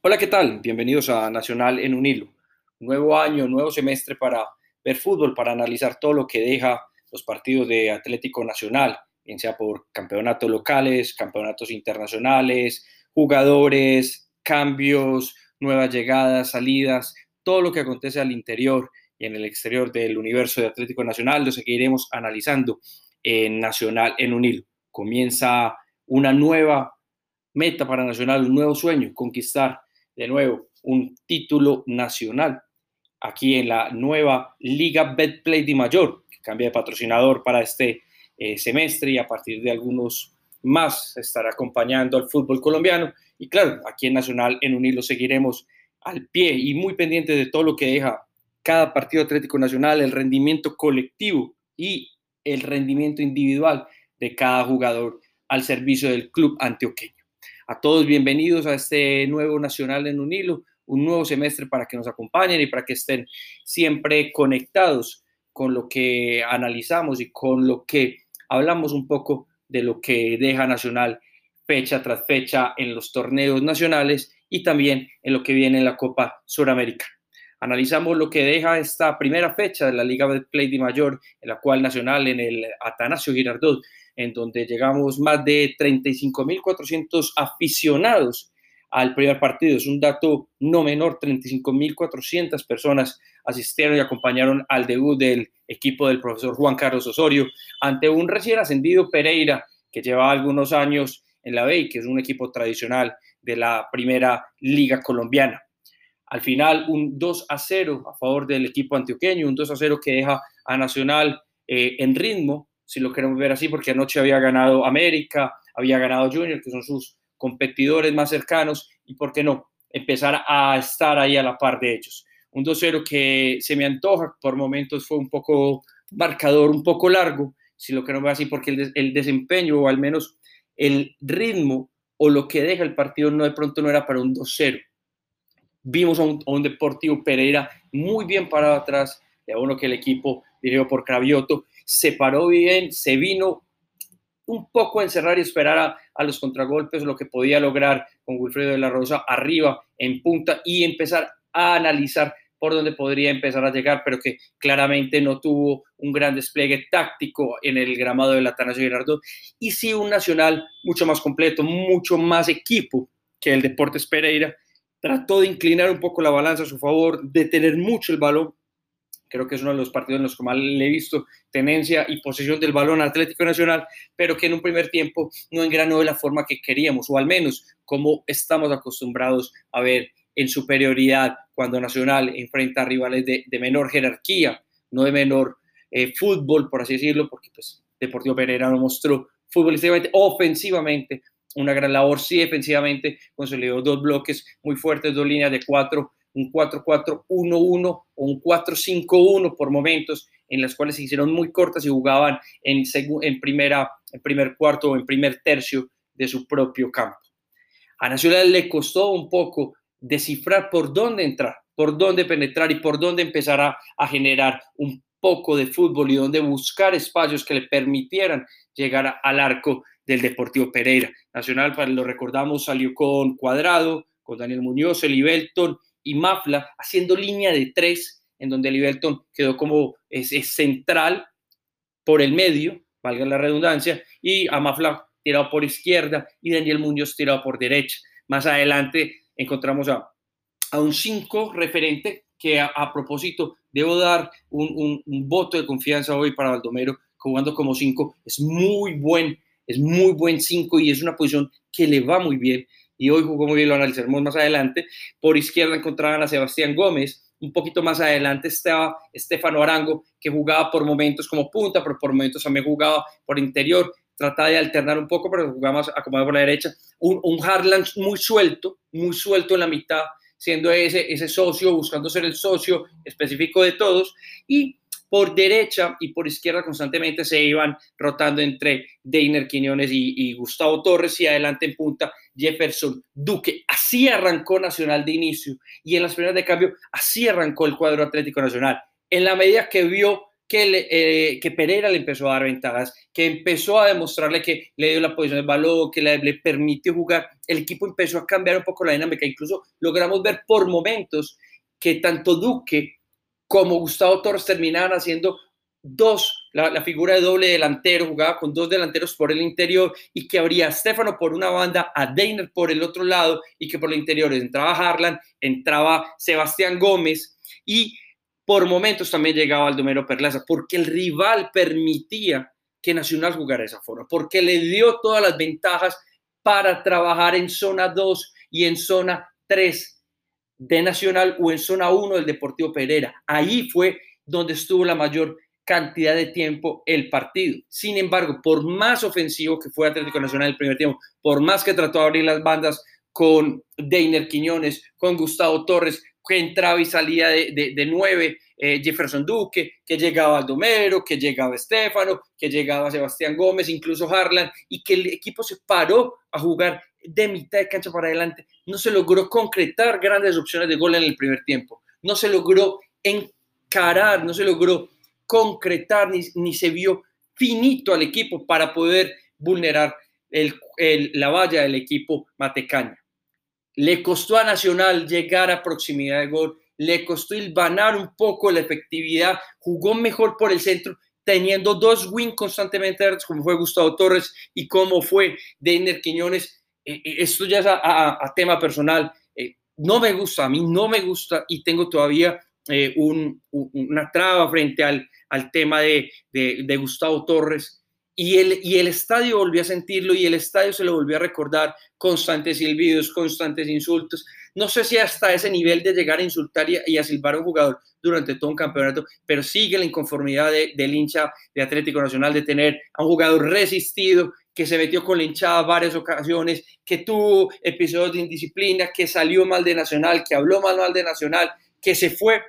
Hola, ¿qué tal? Bienvenidos a Nacional en un hilo. Nuevo año, nuevo semestre para ver fútbol, para analizar todo lo que deja los partidos de Atlético Nacional, bien sea por campeonatos locales, campeonatos internacionales, jugadores, cambios, nuevas llegadas, salidas, todo lo que acontece al interior y en el exterior del universo de Atlético Nacional, lo seguiremos analizando en Nacional en un hilo. Comienza una nueva meta para Nacional, un nuevo sueño, conquistar de nuevo un título nacional aquí en la nueva Liga Betplay de Mayor, que cambia de patrocinador para este eh, semestre y a partir de algunos más estará acompañando al fútbol colombiano. Y claro, aquí en Nacional en un hilo seguiremos al pie y muy pendiente de todo lo que deja cada partido Atlético Nacional, el rendimiento colectivo y el rendimiento individual de cada jugador al servicio del club antioqueño. A todos bienvenidos a este nuevo Nacional en un hilo, un nuevo semestre para que nos acompañen y para que estén siempre conectados con lo que analizamos y con lo que hablamos un poco de lo que deja Nacional fecha tras fecha en los torneos nacionales y también en lo que viene en la Copa Suramericana. Analizamos lo que deja esta primera fecha de la Liga de Play de Mayor, en la cual Nacional en el Atanasio Girardot en donde llegamos más de 35.400 aficionados al primer partido. Es un dato no menor, 35.400 personas asistieron y acompañaron al debut del equipo del profesor Juan Carlos Osorio ante un recién ascendido Pereira que lleva algunos años en la B que es un equipo tradicional de la primera liga colombiana. Al final, un 2 a 0 a favor del equipo antioqueño, un 2 a 0 que deja a Nacional eh, en ritmo, si lo queremos ver así, porque anoche había ganado América, había ganado Junior, que son sus competidores más cercanos, y por qué no, empezar a estar ahí a la par de ellos. Un 2-0 que se me antoja, por momentos fue un poco marcador, un poco largo, si lo queremos ver así, porque el, desempeño, o al menos el ritmo, o lo que deja el partido, no de pronto no era para un 2-0. Vimos a un, Deportivo Pereira muy bien parado atrás, de uno que el equipo dirigido por Cravioto se paró bien, se vino un poco a encerrar y esperar a, los contragolpes, lo que podía lograr con Wilfredo de la Rosa arriba, en punta, y empezar a analizar por dónde podría empezar a llegar, pero que claramente no tuvo un gran despliegue táctico en el gramado del Atanasio Girardot, y sí un Nacional mucho más completo, mucho más equipo que el Deportes Pereira. Trató de inclinar un poco la balanza a su favor, de tener mucho el balón, creo que es uno de los partidos en los que más le he visto tenencia y posesión del balón Atlético Nacional, pero que en un primer tiempo no engranó de la forma que queríamos, o al menos como estamos acostumbrados a ver en superioridad cuando Nacional enfrenta a rivales de, menor jerarquía, no de menor eh, fútbol, por así decirlo, porque pues Deportivo Pereira no mostró futbolísticamente, ofensivamente, una gran labor, sí, defensivamente consolidó dos bloques muy fuertes, dos líneas de cuatro un 4-4-1-1 o un 4-5-1 por momentos, en las cuales se hicieron muy cortas y jugaban en, en, primera, en primer cuarto o en primer tercio de su propio campo. A Nacional le costó un poco descifrar por dónde entrar, por dónde penetrar y por dónde empezar a, a generar un poco de fútbol y dónde buscar espacios que le permitieran llegar al arco del Deportivo Pereira. Nacional, para lo recordamos, salió con Cuadrado, con Daniel Muñoz, Belton y Mafla haciendo línea de tres, en donde Liberton quedó como es, central por el medio, valga la redundancia, y a Mafla tirado por izquierda y Daniel Muñoz tirado por derecha. Más adelante encontramos a, a un 5 referente que a, propósito debo dar un, un, voto de confianza hoy para Baldomero jugando como 5. Es muy buen, es muy buen 5 y es una posición que le va muy bien y hoy jugó muy bien, lo analizaremos más adelante. Por izquierda encontraban a Sebastián Gómez, un poquito más adelante estaba Estefano Arango, que jugaba por momentos como punta, pero por momentos también jugaba por interior, trataba de alternar un poco, pero jugaba más acomodado por la derecha. Un, un Harlan muy suelto, muy suelto en la mitad, siendo ese, ese socio, buscando ser el socio específico de todos. Y por derecha y por izquierda constantemente se iban rotando entre Deiner Quiñones y, Gustavo Torres y adelante en punta Jefferson Duque. Así arrancó Nacional de inicio y en las primeras de cambio así arrancó el cuadro Atlético Nacional. En la medida que vio que, eh, que Pereira le empezó a dar ventajas, que empezó a demostrarle que le dio la posición de balón, que le, le permitió jugar. El equipo empezó a cambiar un poco la dinámica. Incluso logramos ver por momentos que tanto Duque como Gustavo Torres terminaban haciendo dos, la, figura de doble delantero, jugaba con dos delanteros por el interior y que habría a Stefano por una banda, a Deiner por el otro lado y que por el interior entraba Harlan, entraba Sebastián Gómez y por momentos también llegaba Aldomero Perlaza, porque el rival permitía que Nacional jugara de esa forma, porque le dio todas las ventajas para trabajar en zona 2 y en zona 3 de Nacional o en zona 1 del Deportivo Pereira. Ahí fue donde estuvo la mayor cantidad de tiempo el partido. Sin embargo, por más ofensivo que fue Atlético Nacional el primer tiempo, por más que trató de abrir las bandas con Deiner Quiñones, con Gustavo Torres, que entraba y salía de, de, nueve, eh, Jefferson Duque, que llegaba Aldomero, que llegaba Estefano, que llegaba Sebastián Gómez, incluso Harlan, y que el equipo se paró a jugar de mitad de cancha para adelante. No se logró concretar grandes opciones de gol en el primer tiempo. No se logró encarar, no se logró concretar ni, ni se vio finito al equipo para poder vulnerar el, la valla del equipo Matecaña. Le costó a Nacional llegar a proximidad de gol, le costó ilvanar un poco la efectividad, jugó mejor por el centro, teniendo dos wins constantemente, como fue Gustavo Torres y como fue Deiner Quiñones. Eh, eh, esto ya es a, tema personal. Eh, no me gusta, a mí no me gusta y tengo todavía una traba frente al, tema de Gustavo Torres y el, y el estadio volvió a sentirlo y el estadio se lo volvió a recordar, constantes silbidos, constantes insultos. No sé si hasta ese nivel de llegar a insultar y, a silbar a un jugador durante todo un campeonato, pero sigue la inconformidad del hincha de Atlético Nacional de tener a un jugador resistido, que se metió con la hinchada varias ocasiones, que tuvo episodios de indisciplina, que salió mal de Nacional, que habló mal de Nacional, que se fue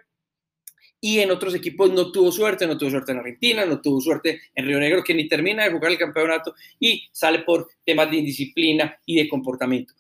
y en otros equipos no tuvo suerte, no tuvo suerte en Argentina, no tuvo suerte en Río Negro, que ni termina de jugar el campeonato y sale por temas de indisciplina y de comportamiento.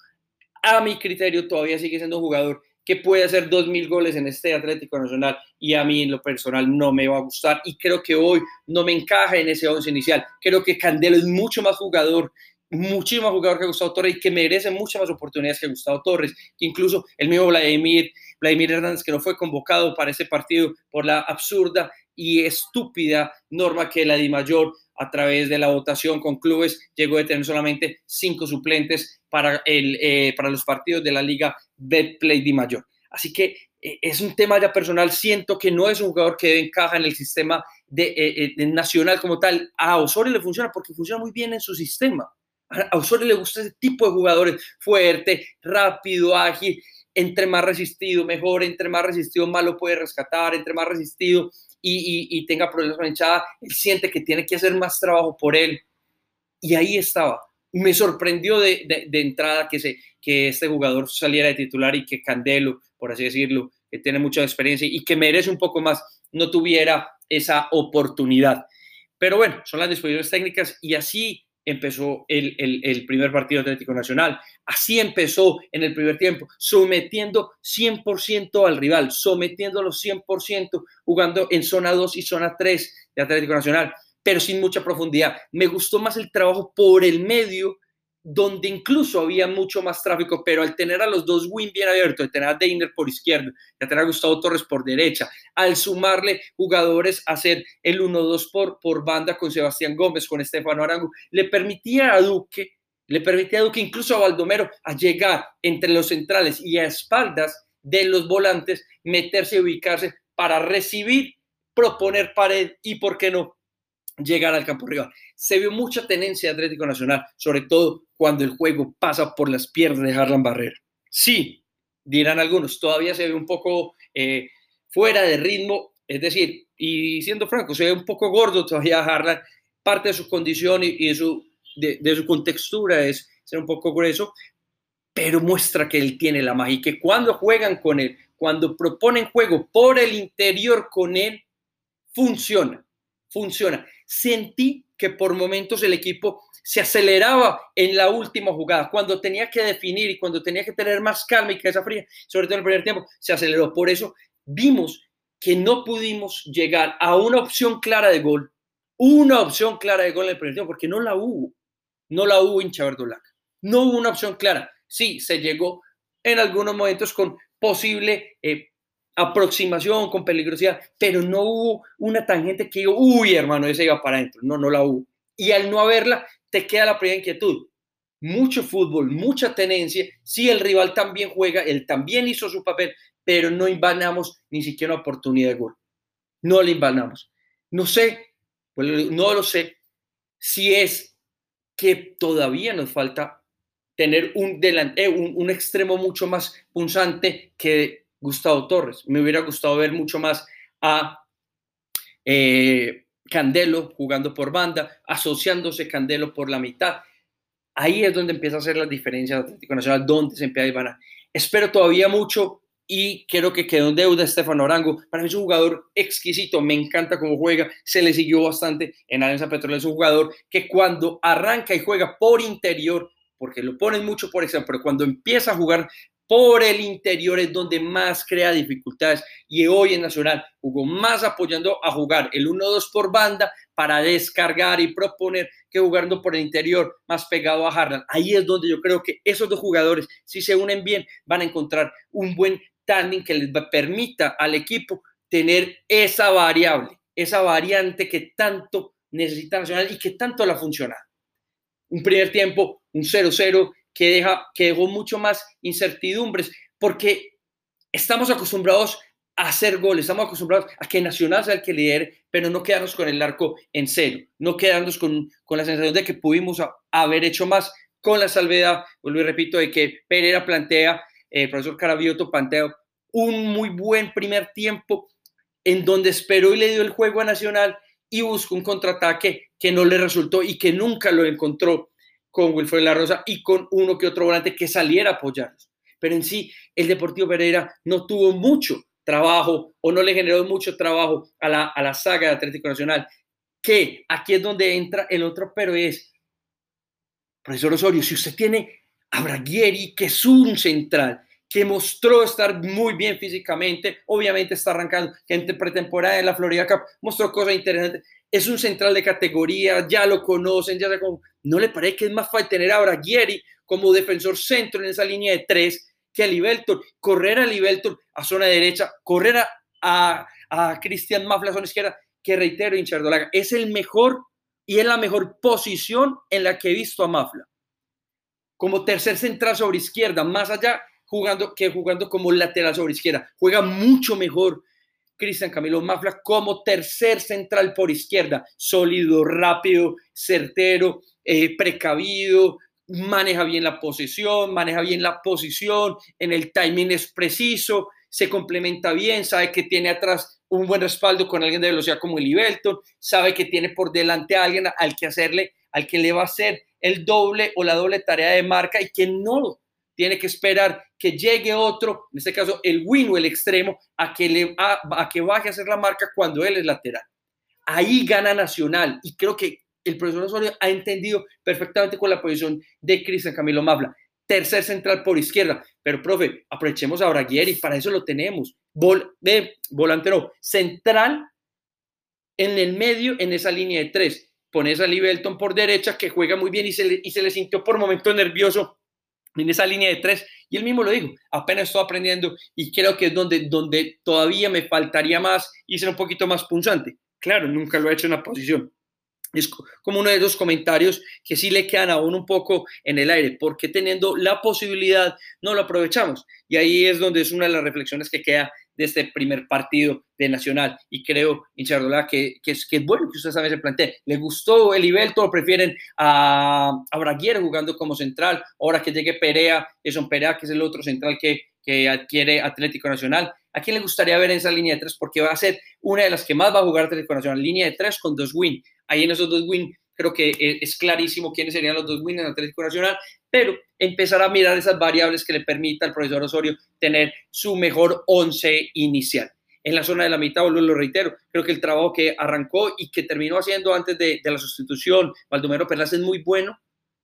A mi criterio todavía sigue siendo un jugador que puede hacer 2.000 goles en este Atlético Nacional y a mí en lo personal no me va a gustar y creo que hoy no me encaja en ese 11 inicial. Creo que Candelo es mucho más jugador muchísimo jugador que Gustavo Torres y que merece muchas más oportunidades que Gustavo Torres, incluso el mismo Vladimir, Vladimir Hernández, que no fue convocado para ese partido por la absurda y estúpida norma que la Di Mayor a través de la votación con clubes llegó a tener solamente cinco suplentes para, el, eh, para los partidos de la liga Betplay Di Mayor. Así que eh, es un tema ya personal, siento que no es un jugador que encaja en el sistema de, eh, nacional como tal. A Osorio le funciona porque funciona muy bien en su sistema a Osorio le gusta ese tipo de jugadores, fuerte, rápido, ágil, entre más resistido, mejor, entre más resistido, más lo puede rescatar, entre más resistido y, tenga problemas con hinchada, él siente que tiene que hacer más trabajo por él. Y ahí estaba. Me sorprendió de, entrada que, se, que este jugador saliera de titular y que Candelo, por así decirlo, que tiene mucha experiencia y que merece un poco más, no tuviera esa oportunidad. Pero bueno, son las disposiciones técnicas y así empezó el, primer partido Atlético Nacional. Así empezó en el primer tiempo, sometiendo 100% al rival, sometiéndolo 100%, jugando en zona 2 y zona 3 de Atlético Nacional, pero sin mucha profundidad. Me gustó más el trabajo por el medio donde incluso había mucho más tráfico, pero al tener a los dos wing bien abiertos, al tener a Deiner por izquierda, al tener a Gustavo Torres por derecha, al sumarle jugadores a hacer el 1-2 por, por banda con Sebastián Gómez, con Estefano Arango, le permitía a Duque, le permitía a Duque, incluso a Baldomero, a llegar entre los centrales y a espaldas de los volantes, meterse y ubicarse para recibir, proponer pared y, ¿por qué no?, llegar al campo rival. Se vio mucha tenencia de Atlético Nacional, sobre todo cuando el juego pasa por las piernas de Harlan Barrera. Sí, dirán algunos, todavía se ve un poco eh, fuera de ritmo, es decir, y siendo franco, se ve un poco gordo todavía Harlan, parte de su condición y, de, su, de, su contextura es ser un poco grueso, pero muestra que él tiene la magia y que cuando juegan con él, cuando proponen juego por el interior con él, funciona, funciona sentí que por momentos el equipo se aceleraba en la última jugada, cuando tenía que definir y cuando tenía que tener más calma y cabeza fría, sobre todo en el primer tiempo, se aceleró. Por eso vimos que no pudimos llegar a una opción clara de gol, una opción clara de gol en el primer tiempo, porque no la hubo, no la hubo hincha verdolaga, no hubo una opción clara. Sí, se llegó en algunos momentos con posible eh, aproximación, con peligrosidad, pero no hubo una tangente que digo, uy, hermano, ese iba para adentro. No, no la hubo. Y al no haberla, te queda la primera inquietud. Mucho fútbol, mucha tenencia. Sí, el rival también juega, él también hizo su papel, pero no invanamos ni siquiera una oportunidad de gol. No le invanamos. No sé, pues, no lo sé, si es que todavía nos falta tener un, delante, eh, un, un extremo mucho más punzante que Gustavo Torres. Me hubiera gustado ver mucho más a eh, Candelo jugando por banda, asociándose Candelo por la mitad. Ahí es donde empieza a hacer las diferencias Atlético Nacional, donde se empieza a ir. Espero todavía mucho y creo que quedó en deuda Estefano Arango. Para mí es un jugador exquisito, me encanta cómo juega, se le siguió bastante en Alianza Petrolera. Es un jugador que cuando arranca y juega por interior, porque lo ponen mucho por ejemplo, pero cuando empieza a jugar por el interior es donde más crea dificultades y hoy en Nacional jugó más apoyando a jugar el 1-2 por banda para descargar y proponer que jugando por el interior más pegado a Harlan. Ahí es donde yo creo que esos dos jugadores, si se unen bien, van a encontrar un buen timing que les permita al equipo tener esa variable, esa variante que tanto necesita Nacional y que tanto la funciona. Un primer tiempo, un 0-0 que, deja, que dejó mucho más incertidumbres, porque estamos acostumbrados a hacer goles, estamos acostumbrados a que Nacional sea el que lidere, pero no quedarnos con el arco en cero, no quedarnos con, con la sensación de que pudimos haber hecho más con la salvedad, vuelvo y repito, de que Pereira plantea, eh, el profesor Carabioto plantea un muy buen primer tiempo en donde esperó y le dio el juego a Nacional y buscó un contraataque que no le resultó y que nunca lo encontró con Wilfred La Rosa y con uno que otro volante que saliera a apoyarlos. Pero en sí, el Deportivo Pereira no tuvo mucho trabajo o no le generó mucho trabajo a la, a la saga de Atlético Nacional, que aquí es donde entra el otro, pero es, profesor Osorio, si usted tiene a Braguieri, que es un central, que mostró estar muy bien físicamente, obviamente está arrancando, que en pretemporada en la Florida Cup mostró cosas interesantes, es un central de categoría, ya lo conocen, ya sé cómo. ¿No le parece que es más fácil tener a Braguieri como defensor centro en esa línea de tres que a Libelton? Correr a Libelton a zona derecha, correr a, a, Cristian Mafla a zona izquierda, que reitero, Inchardolaga, es el mejor y es la mejor posición en la que he visto a Mafla. Como tercer central sobre izquierda, más allá jugando que jugando como lateral sobre izquierda. Juega mucho mejor Cristian Camilo Mafla como tercer central por izquierda, sólido, rápido, certero, eh, precavido, maneja bien la posesión, maneja bien la posición, en el timing es preciso, se complementa bien, sabe que tiene atrás un buen respaldo con alguien de velocidad como el Belton, sabe que tiene por delante a alguien al que hacerle, al que le va a hacer el doble o la doble tarea de marca y que no tiene que esperar que llegue otro, en este caso el win o el extremo, a que, le, a, que baje a hacer la marca cuando él es lateral. Ahí gana Nacional y creo que el profesor Osorio ha entendido perfectamente con la posición de Cristian Camilo Mabla. Tercer central por izquierda. Pero, profe, aprovechemos a Braguieri, para eso lo tenemos. Vol, volante no, central en el medio, en esa línea de tres. Pones a Libelton por derecha, que juega muy bien y se le, y se le sintió por momento nervioso en esa línea de tres. Y él mismo lo dijo, apenas estoy aprendiendo y creo que es donde, donde todavía me faltaría más y ser un poquito más punzante. Claro, nunca lo he hecho en la posición. Es como uno de esos comentarios que sí le quedan aún un poco en el aire, porque teniendo la posibilidad no lo aprovechamos. Y ahí es donde es una de las reflexiones que queda de este primer partido de Nacional. Y creo, Inchardola, que, que, es, que es bueno que ustedes también se planteen. ¿Le gustó el Ibelto o prefieren a, a Braguier jugando como central? Ahora que llegue Perea, un Perea, que es el otro central que, que adquiere Atlético Nacional. ¿A quién le gustaría ver en esa línea de tres? Porque va a ser una de las que más va a jugar Atlético Nacional. Línea de tres con dos win. Ahí en esos dos win creo que e, es clarísimo quiénes serían los dos wins en Atlético Nacional, pero empezar a mirar esas variables que le permita al profesor Osorio tener su mejor once inicial. En la zona de la mitad, lo reitero, creo que el trabajo que arrancó y que terminó haciendo antes de, la sustitución, Baldomero Perlas es muy bueno,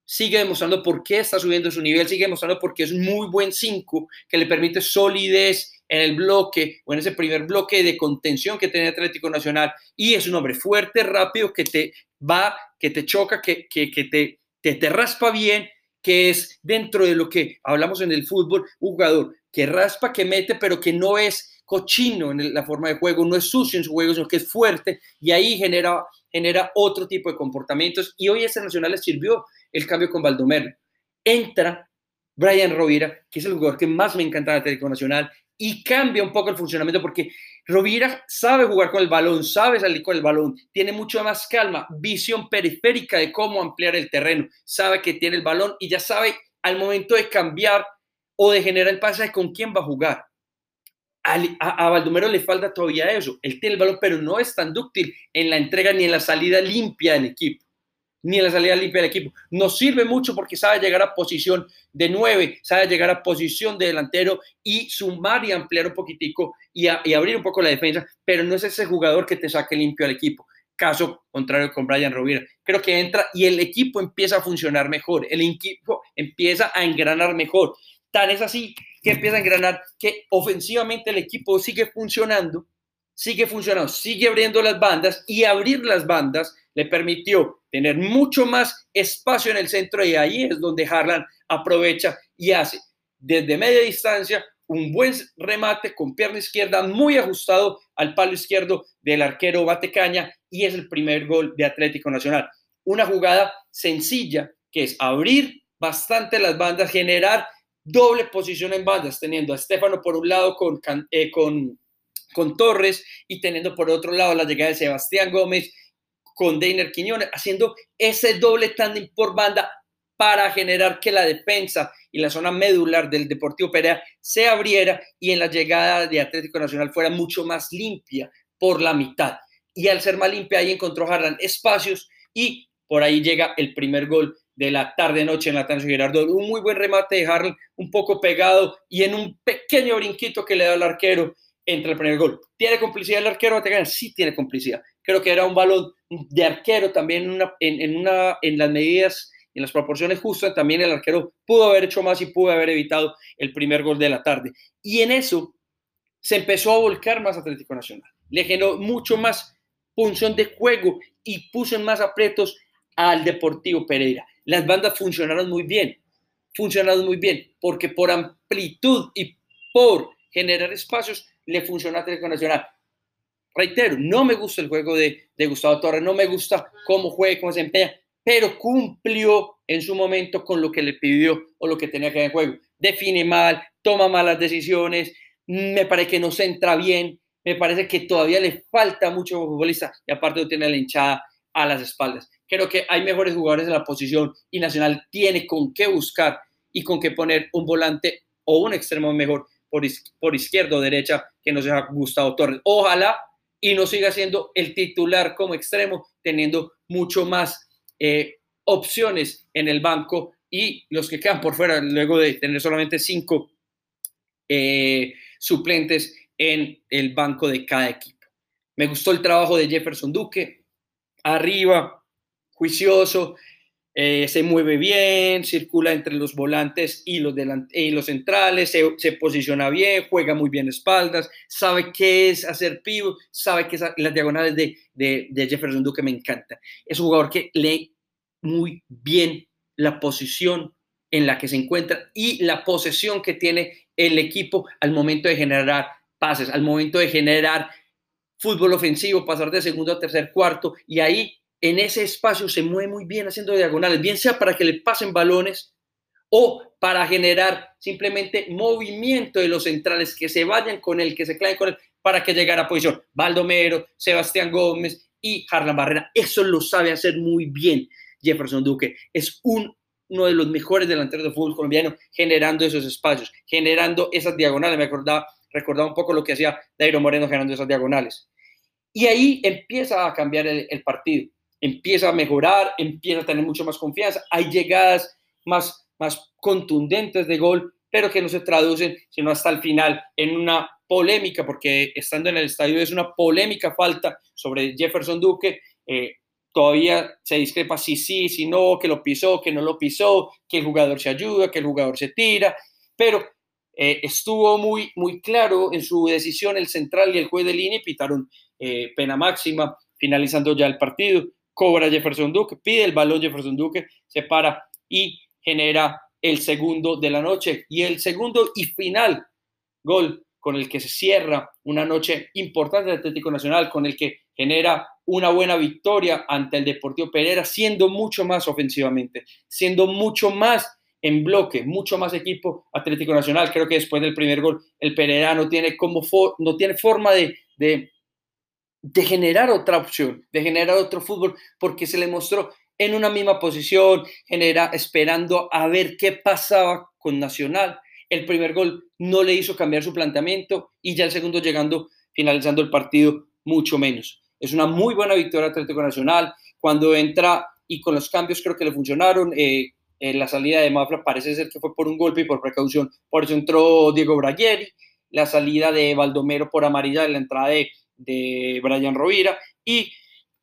sigue demostrando por qué está subiendo su nivel, sigue demostrando por qué es un muy buen 5 que le permite solidez en el bloque o en ese primer bloque de contención que tiene Atlético Nacional y es un hombre fuerte, rápido, que te va, que te choca, que, que, te, te, raspa bien, que es dentro de lo que hablamos en el fútbol, jugador que raspa, que mete, pero que no es cochino en la forma de juego, no es sucio en su juego, sino que es fuerte y ahí genera, genera otro tipo de comportamientos. Y hoy este Nacional le sirvió el cambio con Baldomero. Entra Brian Rovira, que es el jugador que más me encanta de Atlético Nacional, y cambia un poco el funcionamiento porque Rovira sabe jugar con el balón, sabe salir con el balón, tiene mucho más calma, visión periférica de cómo ampliar el terreno, sabe que tiene el balón y ya sabe al momento de cambiar o de generar el pase con quién va a jugar a, a, Baldomero le falta todavía eso. Él tiene el balón, pero no es tan dúctil en la entrega ni en la salida limpia del equipo. Ni la salida limpia del equipo. Nos sirve mucho porque sabe llegar a posición de nueve, sabe llegar a posición de delantero y sumar y ampliar un poquitico y, y abrir un poco la defensa, pero no es ese jugador que te saque limpio al equipo. Caso contrario con Brian Rovira. Creo que entra y el equipo empieza a funcionar mejor, el equipo empieza a engranar mejor. Tan es así que empieza a engranar, que ofensivamente el equipo sigue funcionando, sigue funcionando, sigue abriendo las bandas y abrir las bandas le permitió tener mucho más espacio en el centro y ahí es donde Harlan aprovecha y hace desde media distancia un buen remate con pierna izquierda muy ajustado al palo izquierdo del arquero Batecaña y es el primer gol de Atlético Nacional. Una jugada sencilla que es abrir bastante las bandas, generar doble posición en bandas, teniendo a Estefano por un lado con, eh, con, con Torres y teniendo por otro lado la llegada de Sebastián Gómez con Deiner Quiñones, haciendo ese doble tándem por banda para generar que la defensa y la zona medular del Deportivo Perea se abriera y en la llegada de Atlético Nacional fuera mucho más limpia por la mitad. Y al ser más limpia, ahí encontró Harlan espacios y por ahí llega el primer gol de la tarde-noche en la Tancio Girardot. Un muy buen remate de Harlan, un poco pegado y en un pequeño brinquito que le da al arquero entre el primer gol. ¿Tiene complicidad el arquero? Sí, tiene complicidad. Creo que era un balón de arquero también en, una, en, una, en las medidas, en las proporciones justas. También el arquero pudo haber hecho más y pudo haber evitado el primer gol de la tarde. Y en eso se empezó a volcar más Atlético Nacional. Le generó mucho más función de juego y puso en más apretos al Deportivo Pereira. Las bandas funcionaron muy bien, funcionaron muy bien, porque por amplitud y por generar espacios le funciona a Atlético Nacional. Reitero, no me gusta el juego de, Gustavo Torres, no me gusta cómo juega, cómo se empeña, pero cumplió en su momento con lo que le pidió o lo que tenía que hacer en juego. Define mal, toma malas decisiones, me parece que no se entra bien, me parece que todavía le falta mucho futbolista y aparte no tiene la hinchada a las espaldas. Creo que hay mejores jugadores en la posición y Nacional tiene con qué buscar y con qué poner un volante o un extremo mejor por, izquierda o derecha que no sea Gustavo Torres. Ojalá y no siga siendo el titular como extremo, teniendo mucho más eh, opciones en el banco y los que quedan por fuera, luego de tener solamente cinco eh, suplentes en el banco de cada equipo. Me gustó el trabajo de Jefferson Duque, arriba, juicioso, eh, se mueve bien, circula entre los volantes y los, centrales, se, posiciona bien, juega muy bien espaldas, sabe qué es hacer pivot, sabe que las diagonales de, de, Jefferson Duque me encanta. Es un jugador que lee muy bien la posición en la que se encuentra y la posesión que tiene el equipo al momento de generar pases, al momento de generar fútbol ofensivo, pasar de segundo a tercer cuarto y ahí en ese espacio se mueve muy bien haciendo diagonales, bien sea para que le pasen balones o para generar simplemente movimiento de los centrales que se vayan con él, que se claven con él, para que llegara a posición. Baldomero, Sebastián Gómez y Harlan Barrera. Eso lo sabe hacer muy bien Jefferson Duque. Es un, uno de los mejores delanteros de fútbol colombiano generando esos espacios, generando esas diagonales. Me acordaba, recordaba un poco lo que hacía Dairo Moreno generando esas diagonales. Y ahí empieza a cambiar el partido empieza a mejorar, empieza a tener mucho más confianza, hay llegadas más, más contundentes de gol, pero que no se traducen sino hasta el final en una polémica, porque estando en el estadio es una polémica falta sobre Jefferson Duque, eh, todavía se discrepa si sí, si no, que lo pisó, que no lo pisó, que el jugador se ayuda, que el jugador se tira, pero eh, estuvo muy, muy claro en su decisión el central y el juez de línea y pitaron eh, pena máxima, finalizando ya el partido. Cobra Jefferson Duque, pide el balón Jefferson Duque, se para y genera el segundo de la noche y el segundo y final gol con el que se cierra una noche importante de Atlético Nacional, con el que genera una buena victoria ante el Deportivo Pereira, siendo mucho más ofensivamente, siendo mucho más en bloque, mucho más equipo Atlético Nacional. Creo que después del primer gol, el Pereira no tiene, como no tiene forma de, de, de generar otra opción, de generar otro fútbol, porque se le mostró en una misma posición, genera esperando a ver qué pasaba con Nacional. El primer gol no le hizo cambiar su planteamiento y ya el segundo llegando, finalizando el partido, mucho menos. Es una muy buena victoria Atlético Nacional. Cuando entra y con los cambios creo que le funcionaron. Eh, en la salida de Mafra parece ser que fue por un golpe y por precaución. Por eso entró Diego Braguieri. La salida de Baldomero por amarilla, la entrada de, de Brian Rovira. Y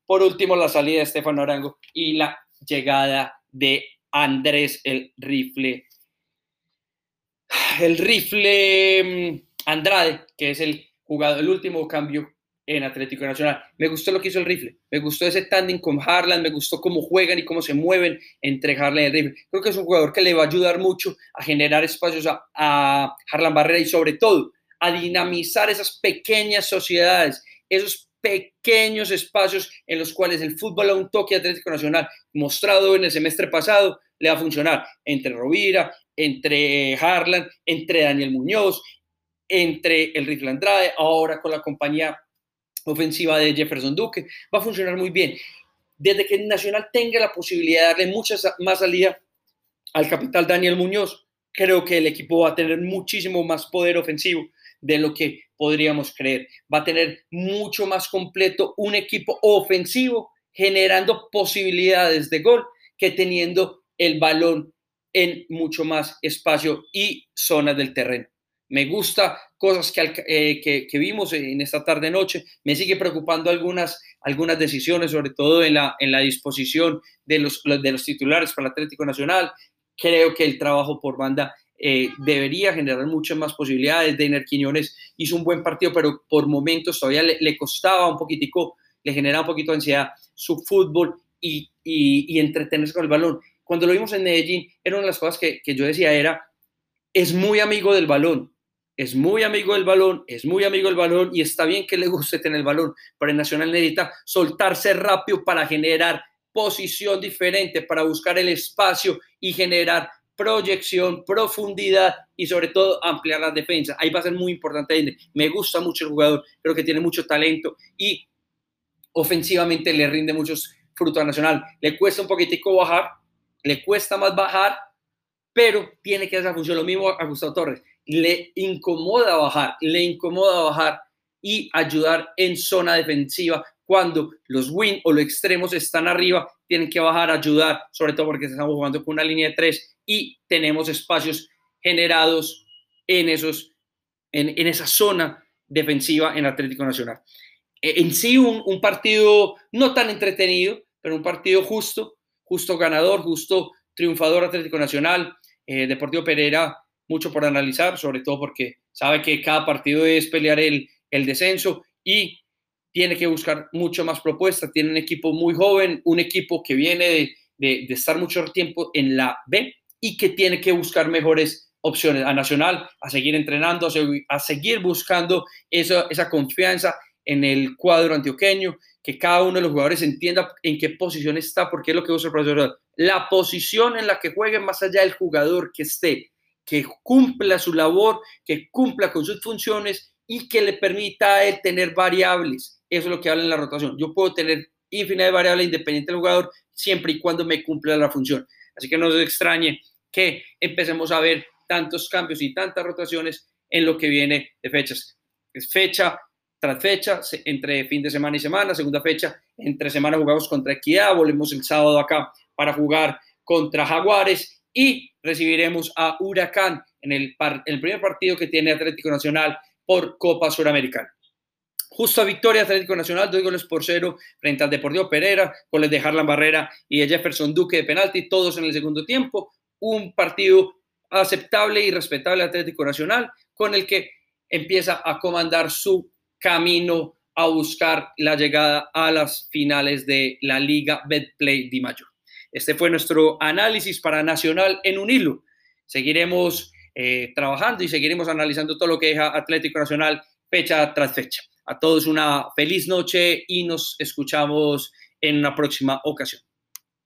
por último, la salida de Estefano Arango y la llegada de Andrés el rifle. El rifle mm, Andrade, que es el jugador, el último cambio en Atlético Nacional. Me gustó lo que hizo el rifle, me gustó ese tándem con Harlan, me gustó cómo juegan y cómo se mueven entre Harlan y el rifle. Creo que es un jugador que le va a ayudar mucho a generar espacios a, a Harlan Barrera y sobre todo a dinamizar esas pequeñas sociedades, esos pequeños espacios en los cuales el fútbol a un toque Atlético Nacional mostrado en el semestre pasado le va a funcionar entre Rovira, entre Harlan, entre Daniel Muñoz, entre el Rifle Andrade, ahora con la compañía ofensiva de Jefferson Duque, va a funcionar muy bien. Desde que Nacional tenga la posibilidad de darle mucha más salida al capital Daniel Muñoz, creo que el equipo va a tener muchísimo más poder ofensivo de lo que podríamos creer. Va a tener mucho más completo un equipo ofensivo generando posibilidades de gol que teniendo el balón en mucho más espacio y zonas del terreno. Me gusta cosas eh, que, que, vimos en esta tarde-noche. Me sigue preocupando algunas, algunas decisiones, sobre todo en la, en la disposición de los, de los titulares para el Atlético Nacional. Creo que el trabajo por banda eh, debería generar muchas más posibilidades. Deiner Quiñones hizo un buen partido, pero por momentos todavía le, costaba un poquitico, le generaba un poquito de ansiedad su fútbol y, y, entretenerse con el balón. Cuando lo vimos en Medellín, era una de las cosas que, que yo decía, era, es muy amigo del balón, es muy amigo del balón, es muy amigo del balón y está bien que le guste tener el balón, pero el Nacional necesita soltarse rápido para generar posición diferente, para buscar el espacio y generar proyección, profundidad y sobre todo ampliar las defensas. Ahí va a ser muy importante. Me gusta mucho el jugador, creo que tiene mucho talento y ofensivamente le rinde muchos frutos a Nacional. Le cuesta un poquitico bajar, le cuesta más bajar, pero tiene que hacer esa función. Lo mismo a Gustavo Torres le incomoda bajar, le incomoda bajar y ayudar en zona defensiva cuando los win o los extremos están arriba, tienen que bajar, ayudar, sobre todo porque estamos jugando con una línea de tres y tenemos espacios generados en, esos, en, en esa zona defensiva en Atlético Nacional. E, en sí, un, un partido no tan entretenido, pero un partido justo, justo ganador, justo triunfador Atlético Nacional. Eh, Deportivo Pereira mucho por analizar, sobre todo porque sabe que cada partido es pelear el, el descenso y tiene que buscar mucho más propuestas. Tiene un equipo muy joven, un equipo que viene de, estar mucho tiempo en la B y que tiene que buscar mejores opciones a Nacional, a seguir entrenando, a, seguir buscando esa, esa confianza en el cuadro antioqueño, que cada uno de los jugadores entienda en qué posición está, porque es lo que usa el profesor. La posición en la que juegue más allá del jugador que esté, que cumpla su labor, que cumpla con sus funciones y que le permita a él tener variables. Eso es lo que habla en la rotación. Yo puedo tener infinidad de variables independiente del jugador siempre y cuando me cumpla la función. Así que no se extrañe que empecemos a ver tantos cambios y tantas rotaciones en lo que viene de fechas. Es fecha tras fecha, entre fin de semana y semana, segunda fecha, entre semana jugamos contra Equidad, volvemos el sábado acá para jugar contra Jaguares y recibiremos a Huracán en el, el primer partido que tiene Atlético Nacional por Copa Suramericana. Justa victoria Atlético Nacional, dos goles por cero frente al Deportivo Pereira, goles de Harlan Barrera y de Jefferson Duque de penalti, todos en el segundo tiempo. Un partido aceptable y respetable Atlético Nacional con el que empieza a comandar su camino a buscar la llegada a las finales de la Liga Betplay de Mayor. Este fue nuestro análisis para Nacional en un hilo. Seguiremos eh, trabajando y seguiremos analizando todo lo que deja Atlético Nacional fecha tras fecha. A todos una feliz noche y nos escuchamos en una próxima ocasión.